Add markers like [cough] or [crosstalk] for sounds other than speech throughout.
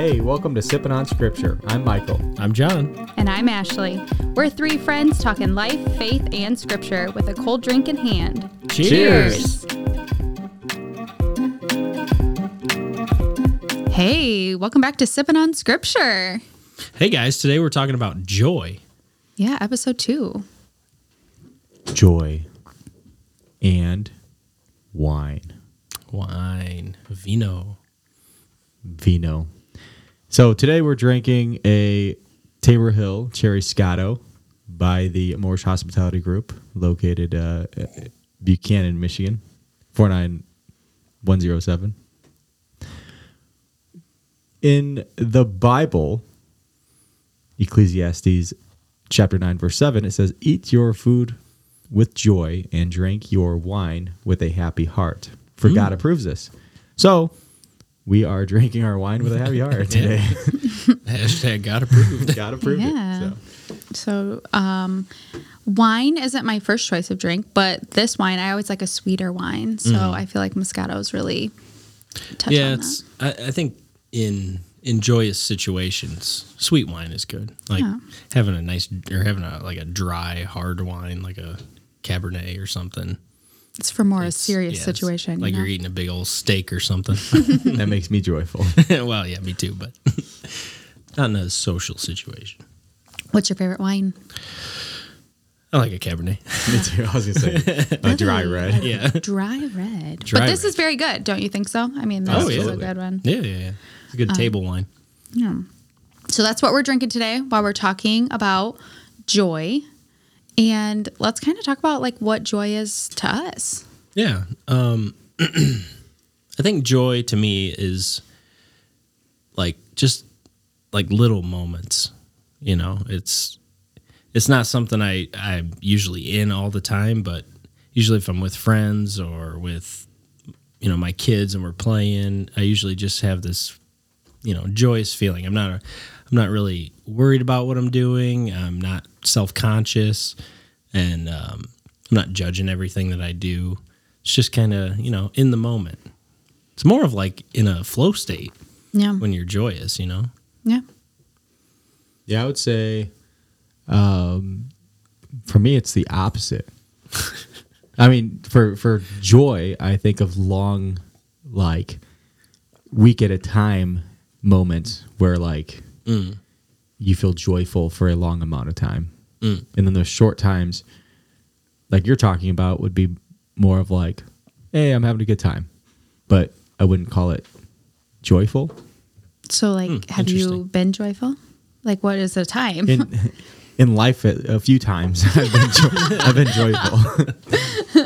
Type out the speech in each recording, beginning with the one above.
Hey, welcome to Sipping on Scripture. I'm Michael. I'm John. And I'm Ashley. We're three friends talking life, faith, and scripture with a cold drink in hand. Cheers. Hey, welcome back to Sipping on Scripture. Hey guys, today we're talking about joy. Yeah, episode two. Joy and wine. Wine, vino. Vino. So today we're drinking a Tabor Hill Cherry Scotto by the Moersch Hospitality Group, located uh, Buchanan, Michigan, 49107. In the Bible, Ecclesiastes chapter 9, verse 7, it says, Eat your food with joy and drink your wine with a happy heart, for God approves this. So, we are drinking our wine with a happy heart [laughs] today. [laughs] Hashtag God approved. [laughs] God approved Yeah. it. So. So, um, wine isn't my first choice of drink, but this wine, I always like a sweeter wine. So I feel like Moscato is really touch yeah, on it's. I, I think in in joyous situations, sweet wine is good. Like Yeah. having a nice or having a like a dry hard wine, like a Cabernet or something. That. It's for more a serious yeah, situation. Like you you're know? eating a big old steak or something. [laughs] [laughs] That makes me joyful. [laughs] well, yeah, me too, but not in a social situation. What's your favorite wine? I like a Cabernet. me too. I was going to say a dry red. Yeah. Dry red. Dry but this red. is very good, don't you think so? I mean, this Oh, is a good one. Yeah, yeah, yeah. It's a Um, good table wine. Yeah. So that's what we're drinking today while we're talking about joy. And let's kind of talk about like what joy is to us. Yeah. Um, [clears throat] I think joy to me is like just like little moments. You know, it's it's not something I I'm usually in all the time, but usually if I'm with friends or with you know my kids and we're playing, I usually just have this you know joyous feeling. I'm not a, I'm not really worried about what I'm doing. I'm not self conscious, and um, I'm not judging everything that I do. It's just kind of you know in the moment. It's more of like in a flow state Yeah. when you're joyous. You know. Yeah. Yeah, I would say um, for me, it's the opposite. [laughs] I mean, for, for joy, I think of long, like, week at a time moments where, like, you feel joyful for a long amount of time. Mm. And then those short times, like you're talking about, would be more of like, hey, I'm having a good time. But I wouldn't call it joyful. So like have you been joyful? Like what is the time? in in life a, a few times [laughs] I've been, jo- I've been joyful.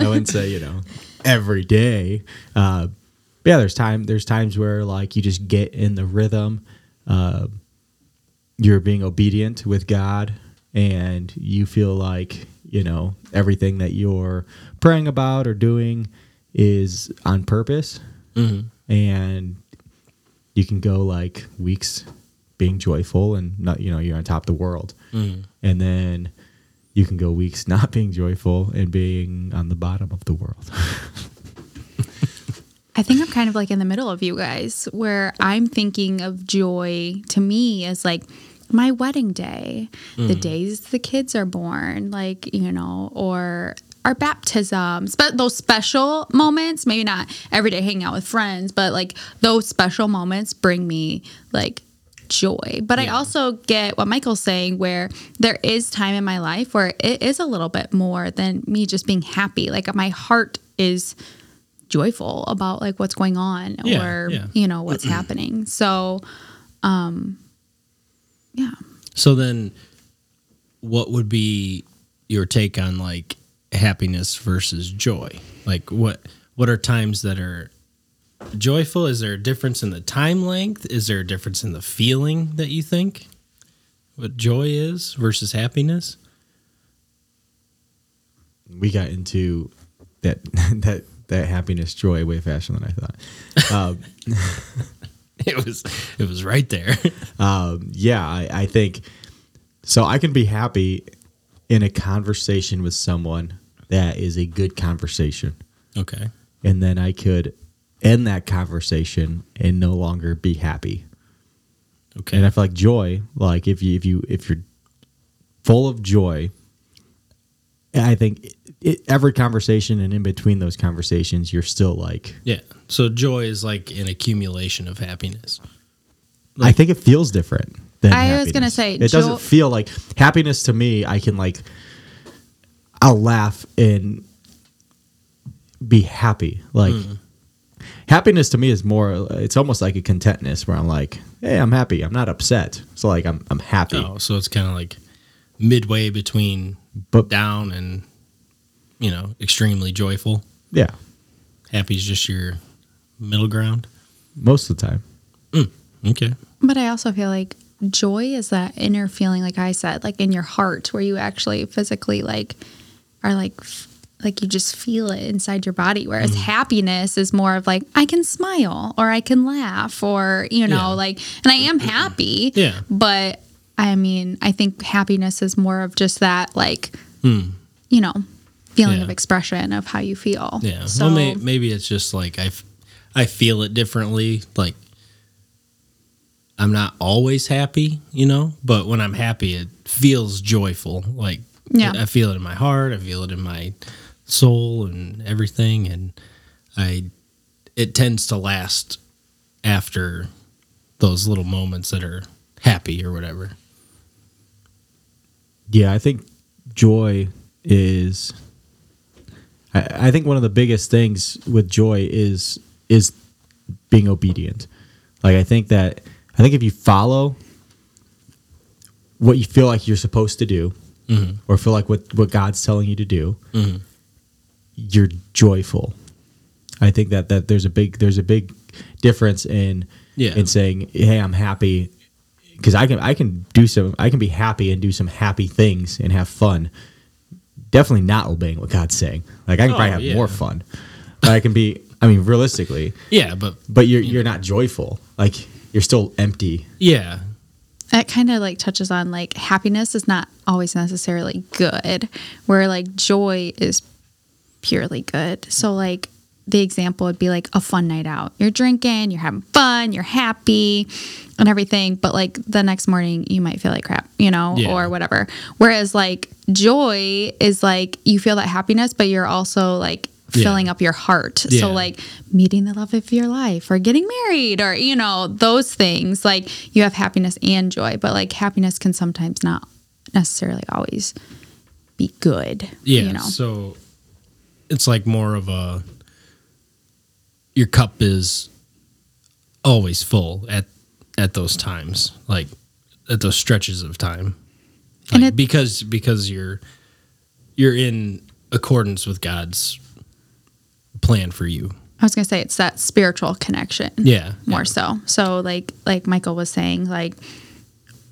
I wouldn't say you know every day. Uh, but yeah, there's time. There's times where like you just get in the rhythm. Uh, you're being obedient with God, and you feel like you know everything that you're praying about or doing is on purpose, mm-hmm. and you can go like weeks being joyful and not you know you're on top of the world. Mm-hmm. And then you can go weeks [laughs] not being joyful and being on the bottom of the world [laughs] I think I'm kind of like in the middle of you guys where I'm thinking of joy to me as like my wedding day, the mm. days the kids are born, like, you know, or our baptisms, but those special moments, maybe not every day hanging out with friends, but like those special moments bring me like joy. But I also get what Michael's saying where there is time in my life where it is a little bit more than me just being happy. Like my heart is joyful about like what's going on Yeah, or yeah. you know what's [clears throat] happening. So um yeah. So then, what would be your take on like happiness versus joy? Like what what are times that are joyful? Is there a difference in the time length? Is there a difference in the feeling that you think? What joy is versus happiness? we got into that [laughs] that that happiness joy way faster than i thought um, [laughs] It was it was right there. [laughs] um, yeah I, I think so i can be happy in a conversation with someone that is a good conversation okay. and then i could end that conversation and no longer be happy Okay. And I feel like joy, like if you if you if you're full of joy, I think it, it, every conversation and in between those conversations, you're still like. yeah. So joy is like an accumulation of happiness. I think it feels different. Than I was gonna say, it jo- doesn't feel like happiness to me. I can like, I'll laugh and be happy. Like Hmm. happiness to me is more. It's almost like a contentness where I'm like, hey, I'm happy. I'm not upset. So like I'm I'm happy. Oh, so it's kind of like midway between But- down and you know extremely joyful. Yeah, Happy is just your middle ground. most of the time. Okay. But I also feel like joy is that inner feeling, like I said, like in your heart, where you actually physically like are like like you just feel it inside your body. Whereas Mm-hmm. happiness is more of like I can smile or I can laugh or you know Yeah. like, and I am happy. [clears throat] Yeah. But I mean, I think happiness is more of just that like you know feeling. Yeah. of expression of how you feel. Yeah. So well, may, maybe it's just like I, f- I feel it differently. Like I'm not always happy, you know, but when I'm happy, it feels joyful. Like Yeah. I feel it in my heart. I feel it in my soul and everything, and I, it tends to last after those little moments that are happy or whatever. Yeah, I think joy is. I, I think one of the biggest things with joy is is being obedient. Like I think that I think if you follow what you feel like you're supposed to do, mm-hmm. or feel like what what God's telling you to do, mm-hmm. you're joyful. I think that that there's a big there's a big difference in Yeah. in saying, "Hey, I'm happy," because I can I can do some I can be happy and do some happy things and have fun. Definitely not obeying what God's saying. Like I can Oh, probably have yeah. more fun, but I can be. I mean, realistically, Yeah, but but you're you're not joyful. Like you're still empty. yeah, that kind of like touches on like happiness is not always necessarily good where like joy is purely good so like the example would be like a fun night out you're drinking you're having fun you're happy and everything but like the next morning you might feel like crap you know Yeah. or whatever whereas like joy is like you feel that happiness but you're also like Yeah. filling up your heart Yeah. so like meeting the love of your life or getting married or you know those things like you have happiness and joy but like happiness can sometimes not necessarily always be good Yeah. you know So it's like more of a your cup is always full at at those times, like at those stretches of time. And Like, it- because because you're you're in accordance with God's plan for you. i was gonna say it's that spiritual connection Yeah. more yeah. so so like like michael was saying like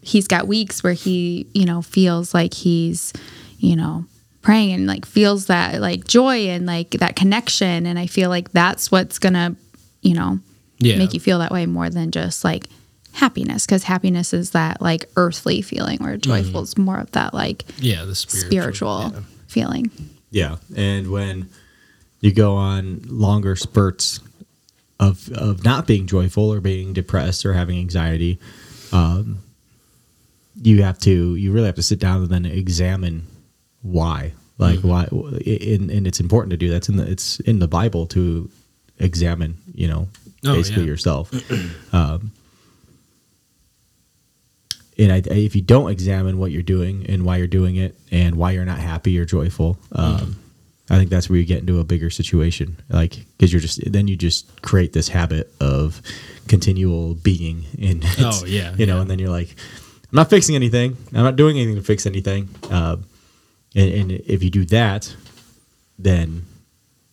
he's got weeks where he you know feels like he's you know praying and like feels that like joy and like that connection and i feel like that's what's gonna you know Yeah. make you feel that way more than just like happiness because happiness is that like earthly feeling where joyful is more of that like Yeah, the spiritual. spiritual yeah. feeling Yeah, and when you go on longer spurts of of not being joyful or being depressed or having anxiety, um, you have to you really have to sit down and then examine why. Like why, and, and it's important to do that's in the it's in the Bible to examine. You know, Oh, basically yeah. yourself. um, and I, if you don't examine what you're doing and why you're doing it and why you're not happy or joyful, um, I think that's where you get into a bigger situation. Like because you're just then you just create this habit of continual being in. Oh, yeah, you know, yeah. and then you're like, I'm not fixing anything. I'm not doing anything to fix anything. Um, and, and if you do that, then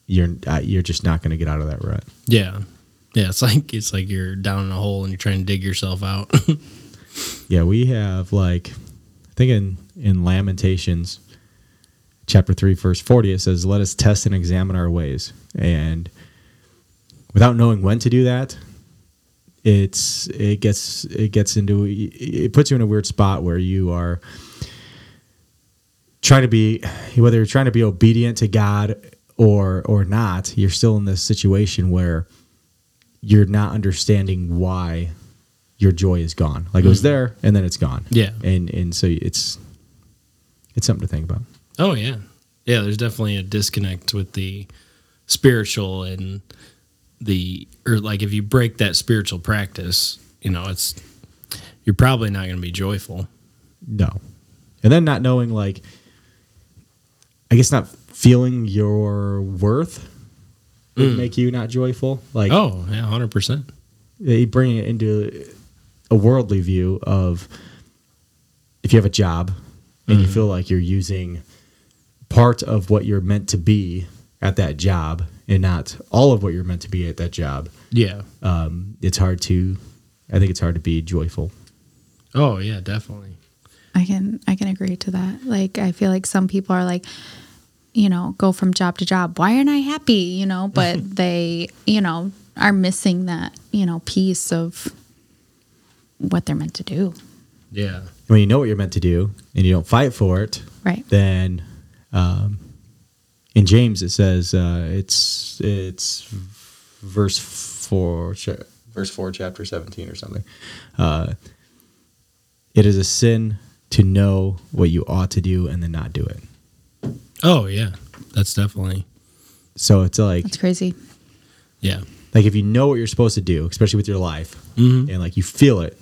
you're uh, you're just not going to get out of that rut. Yeah. Yeah, it's [laughs] like it's like you're down in a hole and you're trying to dig yourself out. [laughs] Yeah, we have like I think in in Lamentations chapter 3 verse 40 it says let us test and examine our ways and without knowing when to do that it's it gets it gets into it puts you in a weird spot where you are trying to be whether you're trying to be obedient to God or or not you're still in this situation where you're not understanding why your joy is gone. Like it was mm-hmm. there and then it's gone. Yeah. And and so it's it's something to think about. Oh yeah, yeah. There's definitely a disconnect with the spiritual and the or like if you break that spiritual practice, you know, it's you're probably not going to be joyful. No. And then not knowing like I guess not feeling your worth would make you not joyful. Like Oh yeah, hundred percent. they bring it into a worldly view of if you have a job and you feel like you're using part of what you're meant to be at that job and not all of what you're meant to be at that job Yeah. um, it's hard to i think it's hard to be joyful Oh yeah, definitely. I can I can agree to that. Like I feel like some people are like, you know, go from job to job. Why aren't I happy? You know, [laughs] but they, you know, are missing that, you know, piece of what they're meant to do. Yeah. when you know what you're meant to do and you don't fight for it Right. then um, in james it says uh, it's it's verse 4 verse 4 chapter 17 or something uh, it is a sin to know what you ought to do and then not do it Oh yeah, that's definitely so it's like it's crazy. yeah. like if you know what you're supposed to do especially with your life Mhm. and like you feel it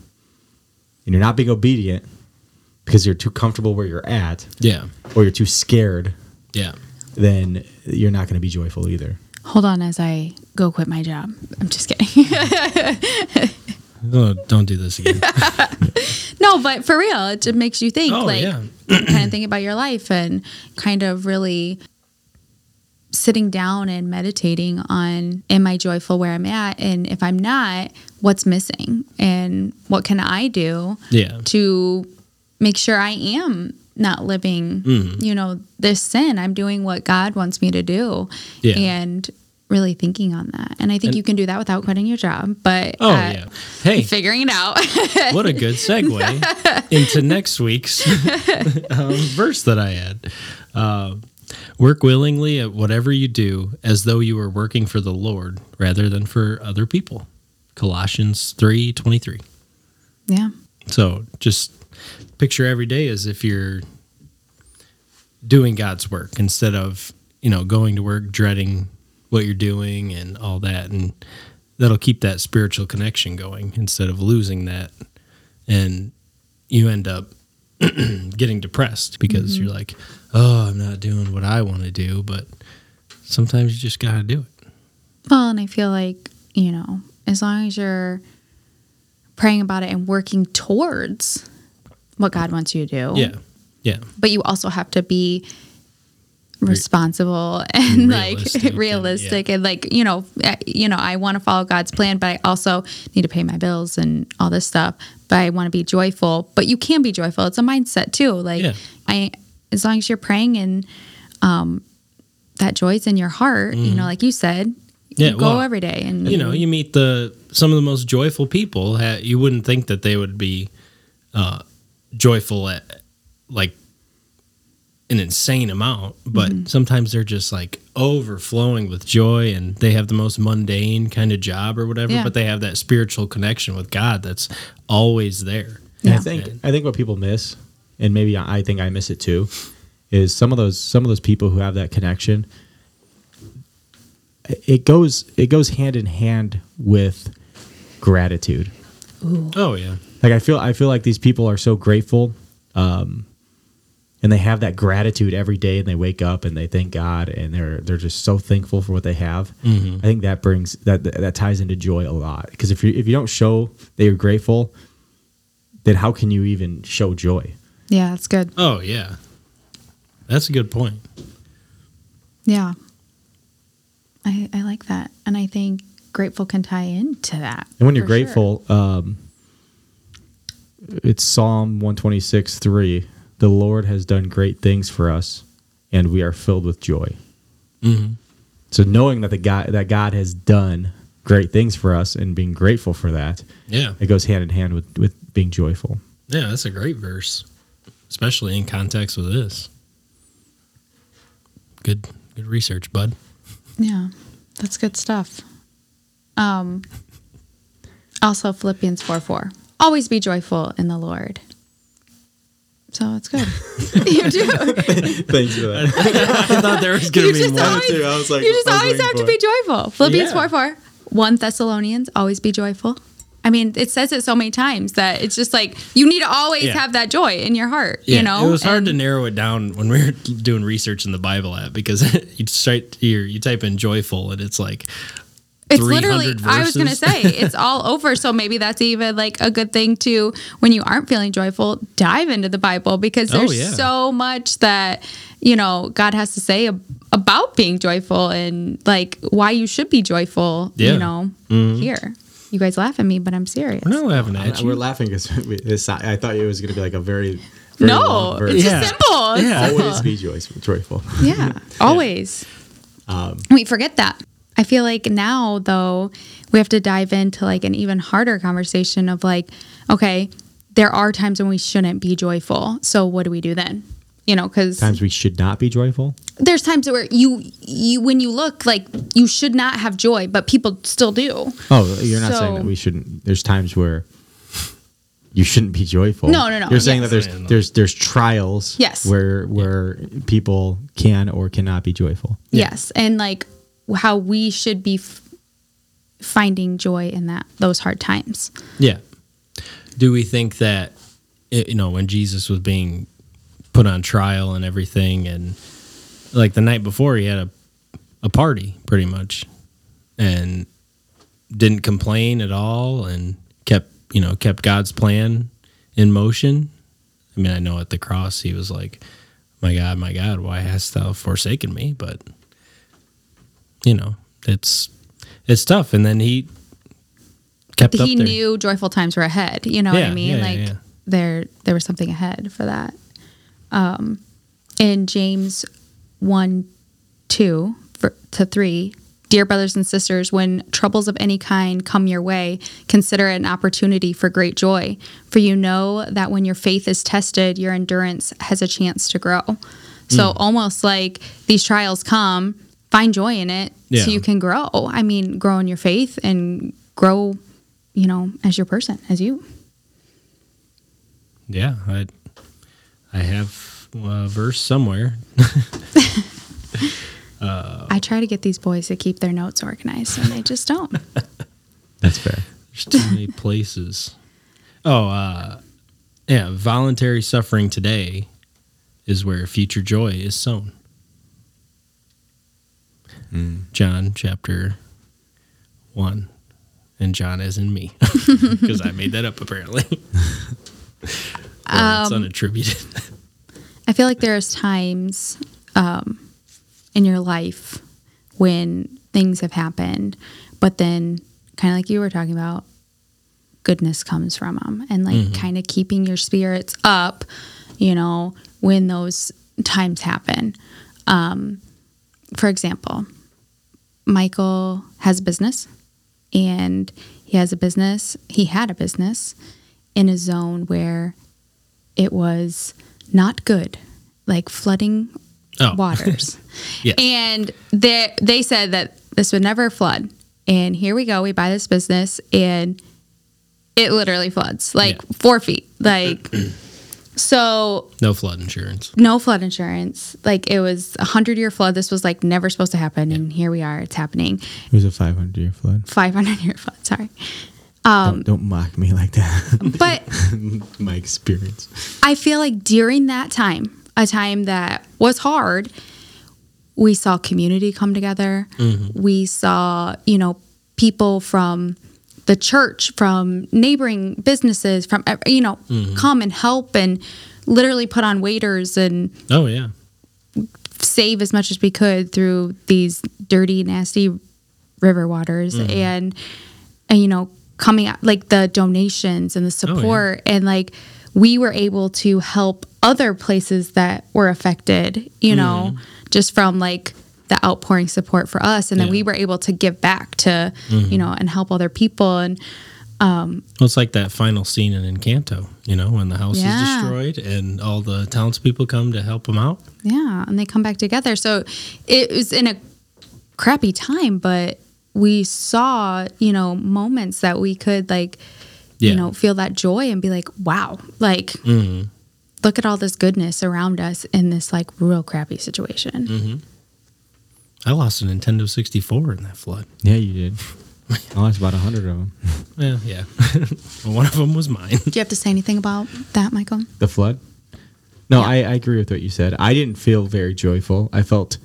and you're not being obedient because you're too comfortable where you're at Yeah. or you're too scared Yeah. then you're not going to be joyful either Hold on as I go quit my job. I'm just kidding. [laughs] Oh, don't do this again. [laughs] no, but for real, it just makes you think Oh, like yeah. [clears throat] kind of think about your life and kind of really sitting down and meditating on am I joyful where I'm at and if I'm not, what's missing and what can I do yeah. to make sure I am not living, Mm-hmm. you know, this sin. I'm doing what God wants me to do. Yeah. And really thinking on that. And I think And- you can do that without quitting your job, but Oh uh, yeah. Hey, figuring it out. [laughs] what a good segue [laughs] into next week's [laughs] um, verse that I had. Uh, work willingly at whatever you do as though you were working for the Lord rather than for other people. Colossians 3:23. yeah. So, just picture every day as if you're doing God's work instead of, you know, going to work dreading what you're doing and all that and that'll keep that spiritual connection going instead of losing that and you end up [clears throat] getting depressed because mm-hmm. you're like, "Oh, I'm not doing what I want to do," but sometimes you just got to do it. Well, and I feel like, you know, as long as you're praying about it and working towards what God wants you to do. Yeah. Yeah. But you also have to be responsible and like Realistic and- realistic and, like you know you know I want to follow God's plan but I also need to pay my bills and all this stuff but I want to be joyful but you can be joyful it's a mindset too like Yeah. I as long as you're praying and um that joy's in your heart you know like you said Mm-hmm. Yeah, you go well, every day and you know, you meet the some of the most joyful people. You wouldn't think that they would be uh, joyful at like an insane amount, but Mm-hmm. sometimes they're just like overflowing with joy, and they have the most mundane kind of job or whatever. Yeah. But they have that spiritual connection with God that's always there. And I Yeah. think I think what people miss, and maybe I I think I miss it too, is some of those some of those people who have that connection. It goes it goes hand in hand with gratitude. Oh yeah, Like I feel I feel like these people are so grateful, um, and they have that gratitude every day, and they wake up and they thank God, and they're they're just so thankful for what they have. I think that brings that that ties into joy a lot because if you if you don't show that you're grateful, then how can you even show joy? yeah that's good oh yeah. That's a good point. yeah I I like that and I think grateful can tie into that And when you're for sure. grateful, um, it's Psalm 126 3. The Lord has done great things for us, and we are filled with joy. hmm So knowing that the God that God has done great things for us and being grateful for that, Yeah, it goes hand in hand with, with being joyful. yeah, that's a great verse, especially in context with this. Good, good research, bud. Yeah, that's good stuff. Um, also Philippians four four. always be joyful in the Lord. So it's good. [laughs] you do. Thanks for that. [laughs] I thought there was going You to be more. always, too. I was like- you just always waiting have to for be joyful. Philippians Yeah. 4 4. 1 Thessalonians, always be joyful. I mean, it says it so many times that it's just like you need to always Yeah. have that joy in your heart. Yeah, you know, it was hard to narrow it down when we were [laughs] doing research in the Bible app because you start you you type in joyful and it's like It's literally, 300 I was going to say, it's [laughs] all over. So maybe that's even like a good thing to, when you aren't feeling joyful, dive into the Bible because Oh, there's yeah. so much that, you know, God has to say about being joyful and like why you should be joyful, Yeah. you know, here. You guys laugh at me, but I'm serious. we're not laughing at We're laughing because [laughs] this. I thought it was going to be like a very, very No, it's Yeah. just simple. It's Yeah. simple. always be joyful, joyful. [laughs] Yeah, always. Um, we forget that. I feel like now though we have to dive into like an even harder conversation of like, okay, there are times when we shouldn't be joyful. So what do we do then? You know, because Times we should not be joyful. there's times where you you when you look like you should not have joy, but people still do. Oh, you're not saying that we shouldn't. There's times where you shouldn't be joyful. No, no, no, You're saying yes. that there's there's there's trials. Yes. Where where people can or cannot be joyful. Yes, and like how we should be f- finding joy in that those hard times. Yeah. Do we think that you know when Jesus was being put on trial and everything, and like the night before he had a a party pretty much, and didn't complain at all, and kept you know kept God's plan in motion. I mean, I know at the cross he was like, "My God, my God, why hast thou forsaken me?" But you know, it's it's tough. And then he kept up he knew joyful times were ahead. You know what I mean? yeah, like yeah, yeah. there there was something ahead for that. Um, in James one, two for, to three, dear brothers and sisters, when troubles of any kind come your way, consider it an opportunity for great joy. For you know that when your faith is tested, your endurance has a chance to grow. So Hmm. almost like these trials come, find joy in it Yeah. so you can grow. I mean, grow in your faith and grow, you know, as your person, as you. Yeah, I I have a verse somewhere. [laughs] [laughs] I try to get these boys to keep their notes organized, and they just don't. [laughs] That's fair. There's too many places. Oh, uh, yeah, voluntary suffering today is where future joy is sown. John chapter one, and John as in me, [laughs] because I made that up apparently. [laughs] Or it's unattributed. I feel like there's times um, in your life when things have happened, but then kind of like you were talking about, goodness comes from them, and like kind of keeping your spirits up, you know, when those times happen. Um, for example, Michael has a business, and he has a business. He had a business in a zone where it was not good, like flooding Oh. [laughs] waters. Yes. And they they said that this would never flood. And here we go. We buy this business, and it literally floods like Yeah. four feet. Like [clears throat] so, No flood insurance. no flood insurance. Like it was a hundred year flood. This was like never supposed to happen, and here we are. It's happening. It was a 500 year flood. Five hundred year flood. Sorry. Um, don't, don't mock me like that. But [laughs] My experience. I feel like during that time, a time that was hard, we saw community come together. We saw, you know, people from the church, from neighboring businesses, from, you know, mm-hmm. come and help and literally put on waders and Oh yeah. save as much as we could through these dirty, nasty river waters mm-hmm. and, and you know coming out like the donations and the oh, support and like we were able to help other places that were affected you know mm-hmm. just from like the outpouring support for us and then Yeah. we were able to give back to you know and help other people and Well, it's like that final scene in Encanto, you know, when the house Yeah. is destroyed and all the townspeople come to help them out. Yeah, and they come back together. So it was in a crappy time, but we saw, you know, moments that we could like Yeah. you know, feel that joy and be like, wow, like, Mm-hmm. look at all this goodness around us in this like real crappy situation. Mm. I lost a Nintendo 64 in that flood. Yeah, you did. I lost about a hundred of them. [laughs] Yeah, yeah. [laughs] well, one of them was mine. Do you have to say anything about that, Michael? The flood? No, Yeah. I, I agree with what you said. I didn't feel very joyful. I felt,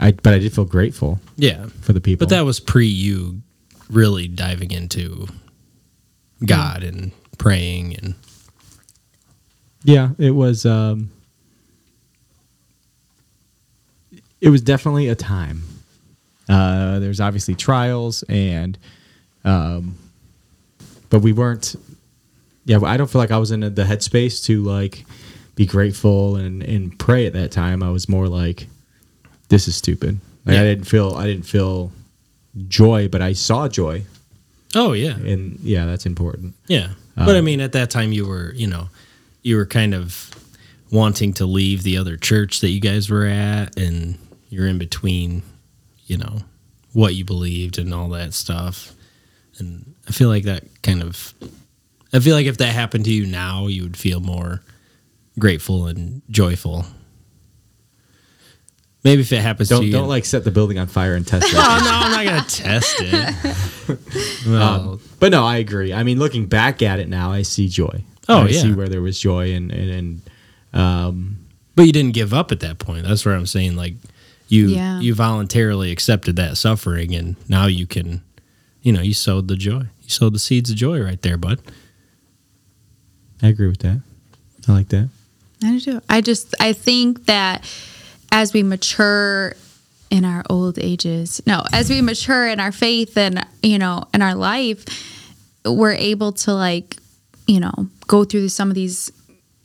I but I did feel grateful yeah, for the people. but that was pre you really diving into God and praying and yeah, it was. um It was definitely a time. Uh, there's obviously trials and, um, but we weren't. Yeah, I don't feel like I was in the headspace to like be grateful and and pray at that time. I was more like, this is stupid. Like, Yeah. I didn't feel I didn't feel joy, but I saw joy, oh yeah, and yeah, that's important. yeah. but I mean, at that time, you were you know you were kind of wanting to leave the other church that you guys were at, and you're in between, you know, what you believed and all that stuff. And I feel like that kind of, I feel like if that happened to you now, you would feel more grateful and joyful. Maybe if it happens Don't to you, don't like set the building on fire and test it. [laughs] Oh no, I'm not gonna test it. [laughs] well, Um, but no, I agree. I mean, looking back at it now, I see joy. Oh, I yeah. see where there was joy and and, and um, but you didn't give up at that point. That's what I'm saying. Like you, Yeah. you voluntarily accepted that suffering, and now you can, you know, you sowed the joy. You sowed the seeds of joy right there, bud. I agree with that. I like that. I do too. I just I think that as we mature in our old ages, no, as we mature in our faith and you know in our life, we're able to like you know go through some of these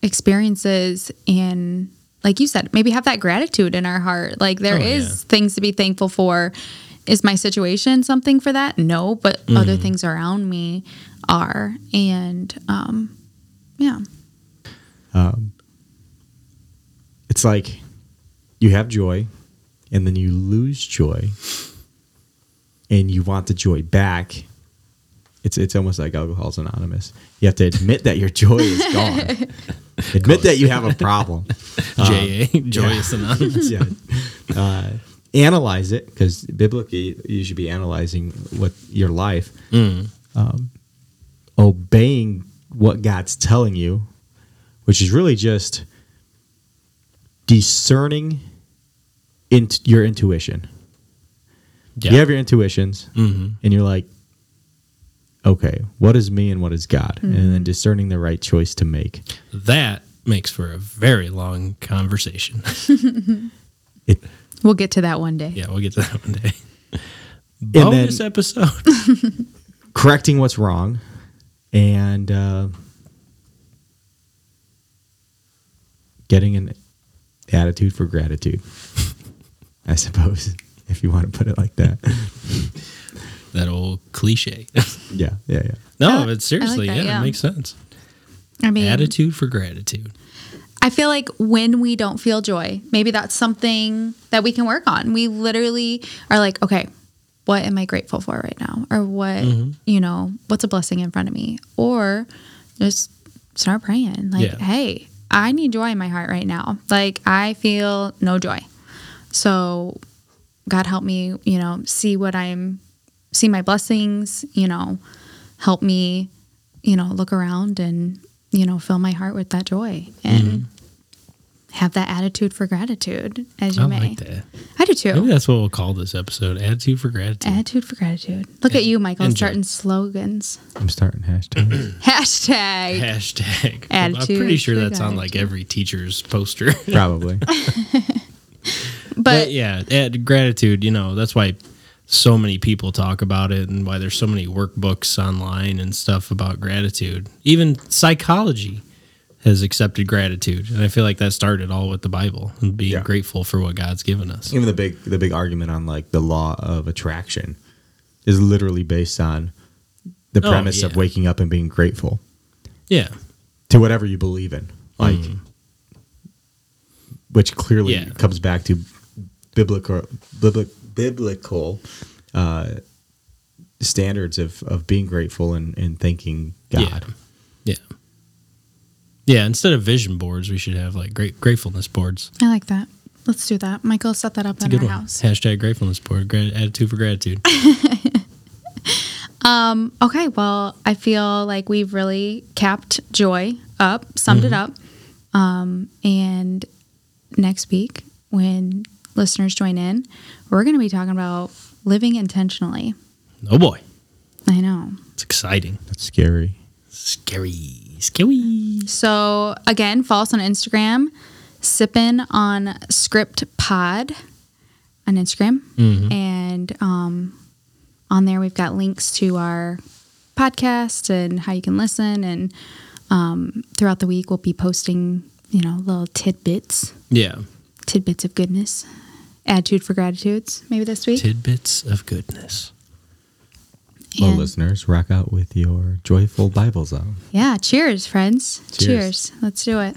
experiences and like you said, maybe have that gratitude in our heart. Like there Oh, is yeah. things to be thankful for. Is my situation something for that? No, but other things around me are, and um, yeah. Um, It's like you have joy, and then you lose joy, and you want the joy back. It's it's almost like Alcohol's Anonymous. You have to admit that your joy is gone. [laughs] admit that you have a problem. J A [laughs] Joyous Anonymous. [laughs] yeah. Uh, analyze it because biblically you should be analyzing what your life, um, obeying what God's telling you, which is really just discerning into your intuition. Yeah. You have your intuitions, Mhm. and you're like, okay, what is me and what is God, and then discerning the right choice to make. That makes for a very long conversation. [laughs] It We'll get to that one day. yeah, we'll get to that one day. [laughs] then- Bonus episode. [laughs] correcting what's wrong and uh, getting an attitude for gratitude i suppose if you want to put it like that that old cliche. yeah yeah yeah no, Uh, but seriously, like that, yeah, yeah. it makes sense. I mean, Attitude for gratitude. I feel like when we don't feel joy, maybe that's something that we can work on. We literally are like, okay, what am I grateful for right now? Or what, mm-hmm. you know, what's a blessing in front of me? Or just start praying. Like, Yeah. hey, I need joy in my heart right now. Like, I feel no joy. So, God help me, you know, see what I'm, see my blessings, you know, help me, you know, look around and, you know, fill my heart with that joy and mm-hmm. have that attitude for gratitude as you I may. like that. I do too. Maybe that's what we'll call this episode. Attitude for gratitude. Attitude for gratitude. Look at you, Michael, and joy. starting slogans. i'm starting hashtag [clears throat] Hashtag. Hashtag. I'm pretty sure for that's on like every teacher's poster. probably [laughs] [laughs] But, but yeah, at gratitude, you know, that's why so many people talk about it and why there's so many workbooks online and stuff about gratitude. Even psychology has accepted gratitude. And I feel like that started all with the Bible and being Yeah. grateful for what God's given us. even the big the big argument on like the law of attraction is literally based on the Oh, premise of waking up and being grateful Yeah. to whatever you believe in like mm. which clearly Yeah. comes back to biblical biblical biblical uh standards of of being grateful and and thanking God. Yeah. Yeah. Yeah. Instead of vision boards, we should have like great gratefulness boards. I like that. Let's do that. Michael, set that up It's a in good our one. house. Hashtag gratefulness board. Grat- attitude for gratitude. [laughs] Um, okay, well, I feel like we've really capped joy up, summed it up. Um, and next week, when listeners join in, we're going to be talking about living intentionally. oh boy. I know. It's exciting. That's scary. Scary. Scary. So, again, follow us on Instagram, sipping on script pod on Instagram. And um, on there, we've got links to our podcast and how you can listen. And um, throughout the week, we'll be posting, you know, little tidbits, Yeah. tidbits of goodness. Attitude for gratitudes, maybe this week. Tidbits of goodness. Well, listeners, rock out with your joyful Bible zone. Yeah, cheers, friends. Cheers. cheers. Let's do it.